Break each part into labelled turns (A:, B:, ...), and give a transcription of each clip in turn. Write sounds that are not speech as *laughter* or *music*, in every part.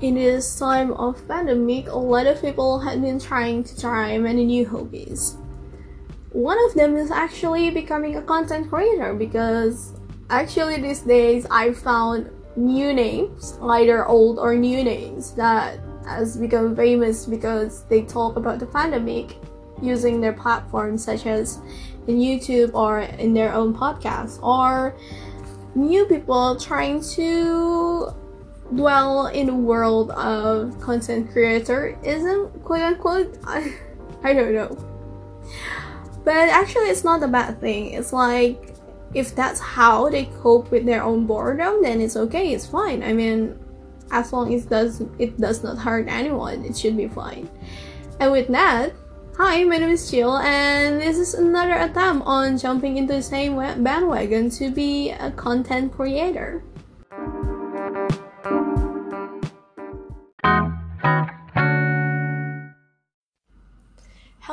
A: in this time of pandemic, a lot of people have been trying to try many new hobbies. One of them is actually becoming a content creator because actually these days I found new names, either old or new names, that has become famous because they talk about the pandemic using their platforms such as in YouTube or in their own podcast or new people trying to dwell in a world of content creator isn't quote unquote. *laughs* I, I don't know. But actually it's not a bad thing. It's like if that's how they cope with their own boredom then it's okay. It's fine. I mean as long as it does it does not hurt anyone it should be fine. And with that Hi, my name is Jill, and this is another attempt on jumping into the same bandwagon to be a content creator.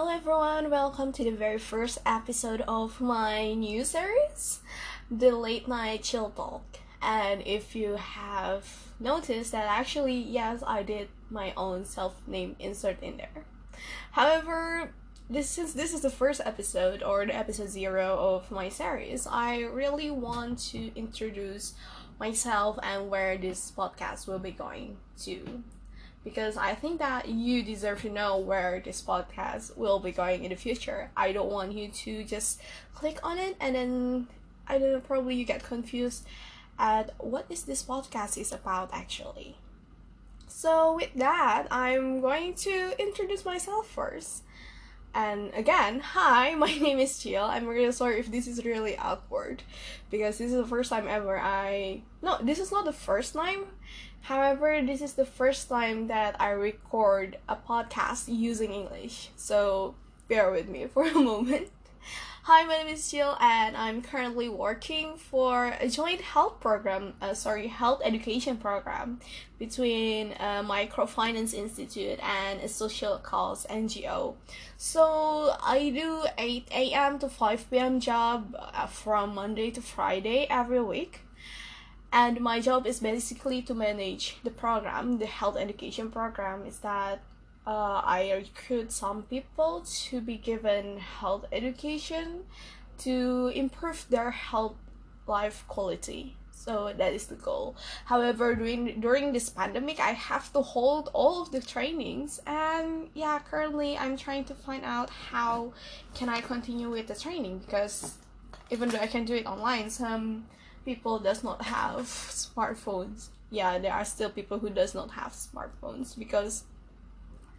A: Hello everyone, welcome to the very first episode of my new series, The Late Night Chill Talk. And if you have noticed that actually, yes, I did my own self name insert in there. However, this since this is the first episode or the episode zero of my series, I really want to introduce myself and where this podcast will be going to. Because I think that you deserve to know where this podcast will be going in the future. I don't want you to just click on it and then I don't know, probably you get confused at what is this podcast is about actually. So, with that, I'm going to introduce myself first. And again, hi, *laughs* my name is Jill. I'm really sorry if this is really awkward because this is the first time ever I. No, this is not the first time. However, this is the first time that I record a podcast using English. So bear with me for *laughs* a moment. Hi, my name is Jill, and I'm currently working for a joint health program, uh, sorry, health education program between a Microfinance Institute and a social cause NGO. So I do 8 a.m. to 5 p.m. job uh, from Monday to Friday every week. And my job is basically to manage the program, the health education program. Is that uh, I recruit some people to be given health education to improve their health life quality. So that is the goal. However, during during this pandemic, I have to hold all of the trainings, and yeah, currently I'm trying to find out how can I continue with the training because even though I can do it online, some people does not have smartphones. Yeah, there are still people who does not have smartphones because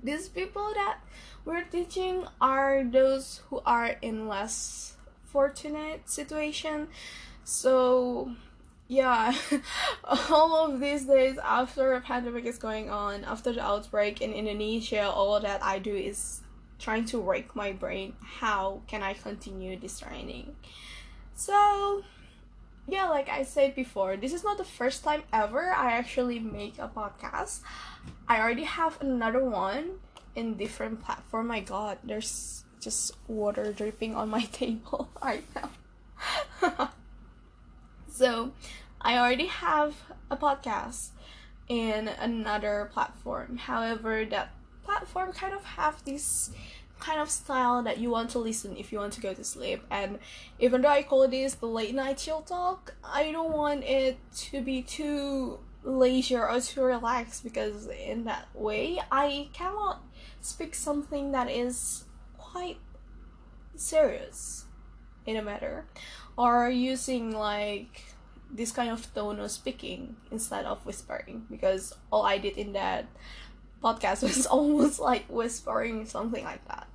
A: these people that we're teaching are those who are in less fortunate situation so yeah *laughs* all of these days after a pandemic is going on after the outbreak in indonesia all that i do is trying to rake my brain how can i continue this training so yeah like i said before this is not the first time ever i actually make a podcast I already have another one in different platform. My god, there's just water dripping on my *laughs* table right now. *laughs* so, I already have a podcast in another platform. However, that platform kind of have this kind of style that you want to listen if you want to go to sleep. And even though I call this the late night chill talk, I don't want it to be too leisure or too relaxed because in that way I cannot speak something that is quite serious in a matter or using like this kind of tone of speaking instead of whispering because all I did in that podcast *laughs* was almost like whispering something like that.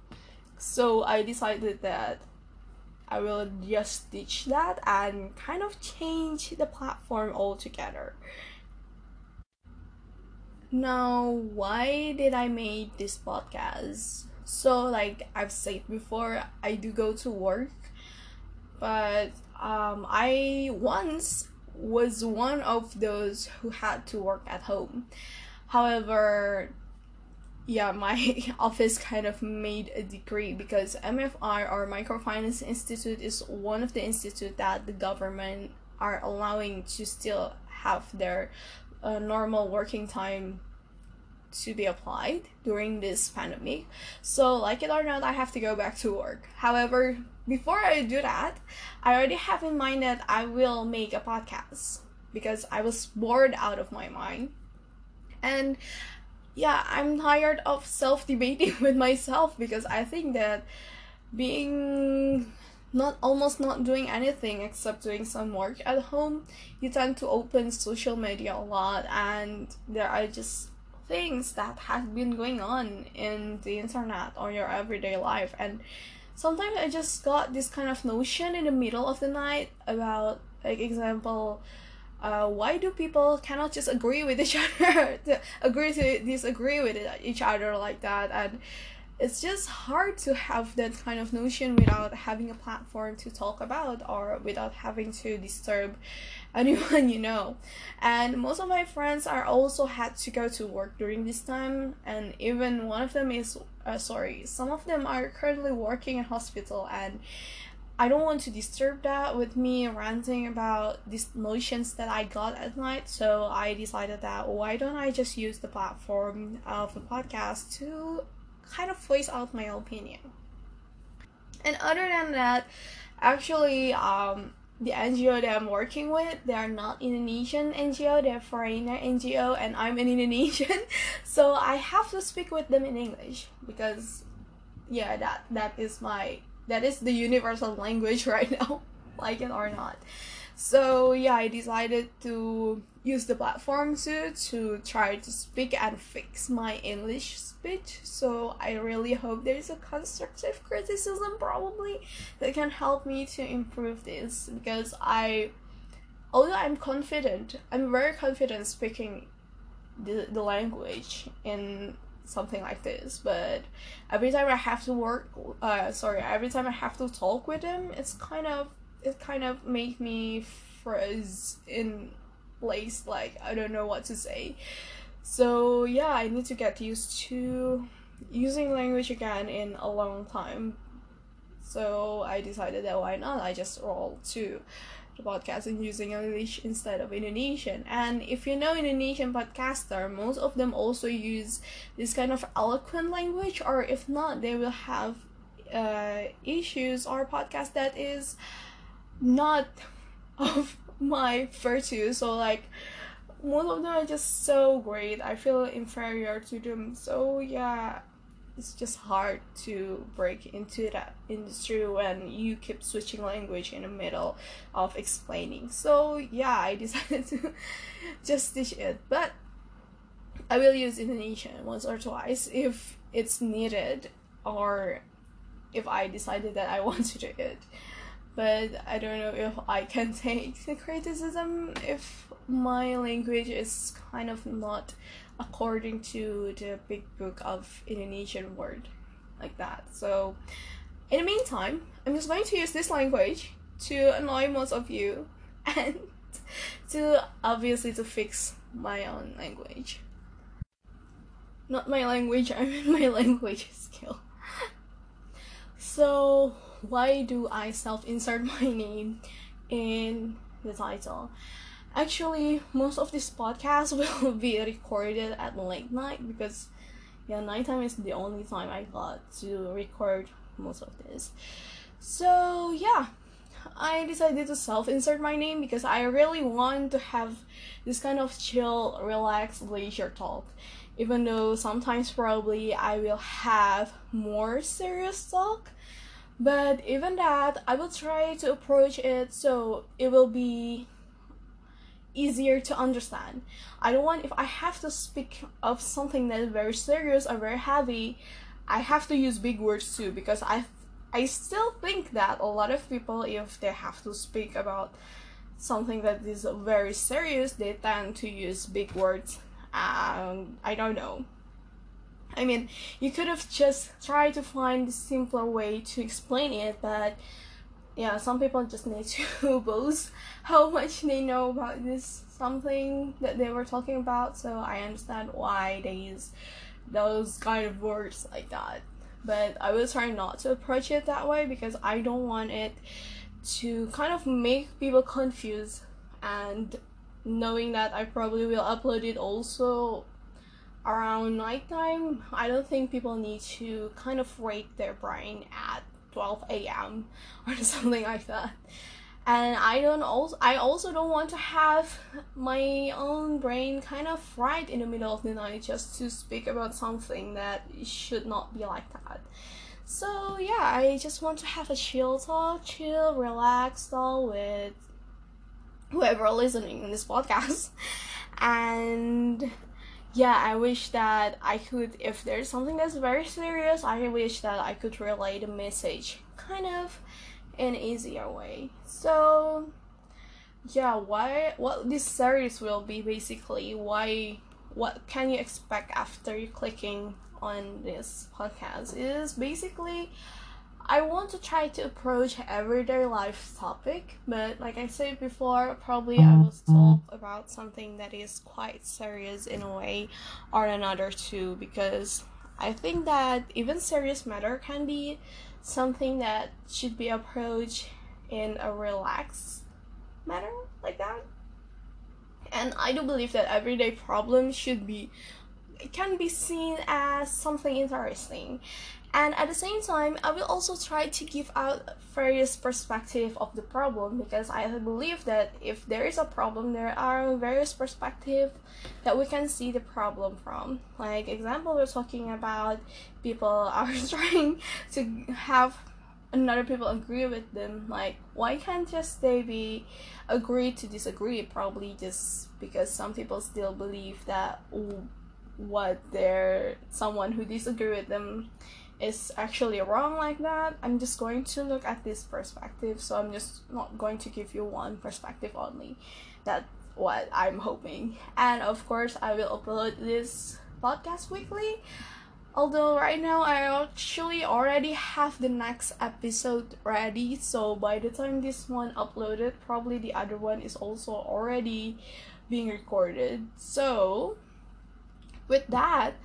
A: So I decided that I will just ditch that and kind of change the platform altogether. Now, why did I make this podcast? So, like I've said before, I do go to work, but um, I once was one of those who had to work at home. However, yeah, my *laughs* office kind of made a decree because MFI or Microfinance Institute is one of the institute that the government are allowing to still have their a normal working time to be applied during this pandemic. So, like it or not, I have to go back to work. However, before I do that, I already have in mind that I will make a podcast because I was bored out of my mind. And yeah, I'm tired of self debating *laughs* with myself because I think that being not almost not doing anything except doing some work at home, you tend to open social media a lot and there are just things that have been going on in the internet or your everyday life. And sometimes I just got this kind of notion in the middle of the night about like example uh, why do people cannot just agree with each *laughs* other to agree to disagree with each other like that? And it's just hard to have that kind of notion without having a platform to talk about or without having to disturb *laughs* anyone you know? And most of my friends are also had to go to work during this time and even one of them is uh, sorry some of them are currently working in hospital and I don't want to disturb that with me ranting about these notions that I got at night, so I decided that why don't I just use the platform of the podcast to kind of voice out my opinion. And other than that, actually, um, the NGO that I'm working with, they are not Indonesian NGO, they're foreigner NGO, and I'm an *laughs* Indonesian, so I have to speak with them in English because, yeah, that that is my that is the universal language *laughs* right now, like it or not. So yeah, I decided to use the platform to to try to speak and fix my English speech. So I really hope there's a constructive criticism probably that can help me to improve this because I although I'm confident, I'm very confident speaking the, the language in something like this but every time i have to work uh sorry every time i have to talk with him it's kind of it kind of make me froze in place like i don't know what to say. So yeah i need to get used to using language again in a long time. So i decided that why not? I just roll to the podcast and using English instead of Indonesian. And if you know Indonesian podcaster, most of them also use this kind of eloquent language, or if not, they will have uh, issues or podcast that is not *laughs* of my virtue. So like most of them are just so great. I feel inferior to them. So yeah, it's just hard to break into that industry when you keep switching language in the middle of explaining. So yeah, I *laughs* decided to just teach it, but I will use Indonesian once or twice if it's needed or if I decided that I *laughs* want to do it. But I don't know if I can take the criticism if my language is kind of not according to the big book of Indonesian word like that. So in the meantime, I'm just going to use this language to annoy most of you *laughs* and to obviously to fix my own language. Not my language, *laughs* I mean my language *laughs* skill. so why do I self-insert my name in the title? Actually, most of this podcast *laughs* will be recorded at late night because yeah, nighttime is the only time I got to record most of this. So yeah, I decided to self-insert my name because I really want to have this kind of chill, relaxed leisure talk. Even though sometimes probably I will have more serious talk, but even that, I will try to approach it so it will be easier to understand. I don't want if I have to speak of something that is very serious or very heavy, I have to use big words too because I I still think that a lot of people if they have to speak about something that is very serious, they tend to use big words. And I don't know. I mean, you could have just tried to find a simpler way to explain it, but yeah, some people just need to *laughs* boast how much they know about this something that they were talking about. So I understand why they use those kind of words like that. But I will try not to approach it that way because I don't want it to kind of make people confused and knowing that I probably will upload it also around nighttime, I don't think people need to kind of wake their brain at 12 a.m. or *laughs* something like that. And I don't also I also don't want to have my own brain kind of fried in the middle of the night just to speak about something that should not be like that. So yeah, I just want to have a chill talk, chill, relaxed talk with whoever listening in this podcast. *laughs* And yeah, I wish that I could, if there's something that's very serious, I wish that I could relay the message kind of in easier way. So, yeah, why, what this series will be basically, why, what can you expect after you clicking on this podcast is basically I want to try to approach everyday life topic, but like I said before, probably I will mm-hmm. talk about something that is quite serious in a way or another too, because I think that even serious matter can be something that should be approached in a relaxed manner like that. And I do believe that everyday problems should be it can be seen as something interesting and at the same time i will also try to give out various perspective of the problem because i believe that if there is a problem there are various perspective that we can see the problem from. Like example we're talking about people *laughs* are trying to have another people agree with them. Like why can't just they be agree to disagree? Probably just because some people still believe that what they're someone who disagree with them is actually wrong like that. I'm just going to look at this perspective so i'm just not going to give you one perspective only. That's what i'm hoping. And of course i will upload this podcast weekly. Although right now i actually already have the next episode ready so by the time this one uploaded probably the other one is also already being recorded. So with that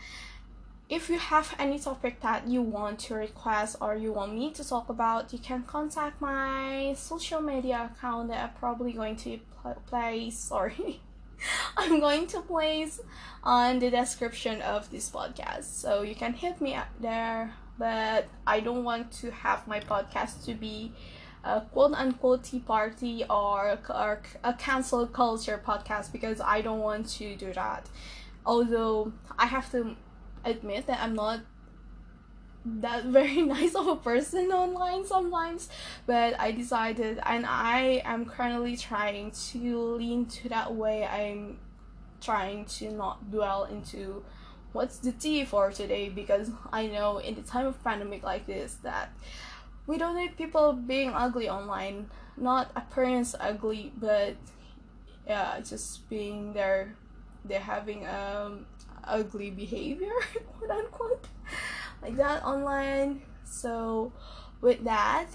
A: if you have any topic that you want to request or you want me to talk about, you can contact my social media account that I'm probably going to place. Sorry, *laughs* I'm going to place on the description of this podcast. So you can hit me up there. But I don't want to have my podcast to be a quote unquote tea party or, or a cancel culture podcast because I don't want to do that. Although I have to admit that I'm not that *laughs* very nice of a person online sometimes but i decided and i am currently trying to lean to that way. I'm trying to not dwell into what's the tea for today because i know in the time of pandemic like this that we don't need people being ugly online. Not appearance ugly but yeah just being there they're having um ugly behavior, *laughs* quote unquote, like that online. So, with that,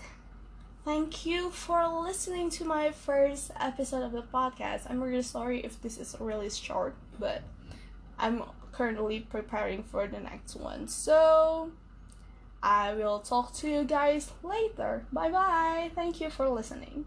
A: thank you for listening to my first episode of the podcast. I'm really sorry if this is really short, but I'm currently preparing for the next one. So, I will talk to you guys later. Bye bye. Thank you for listening.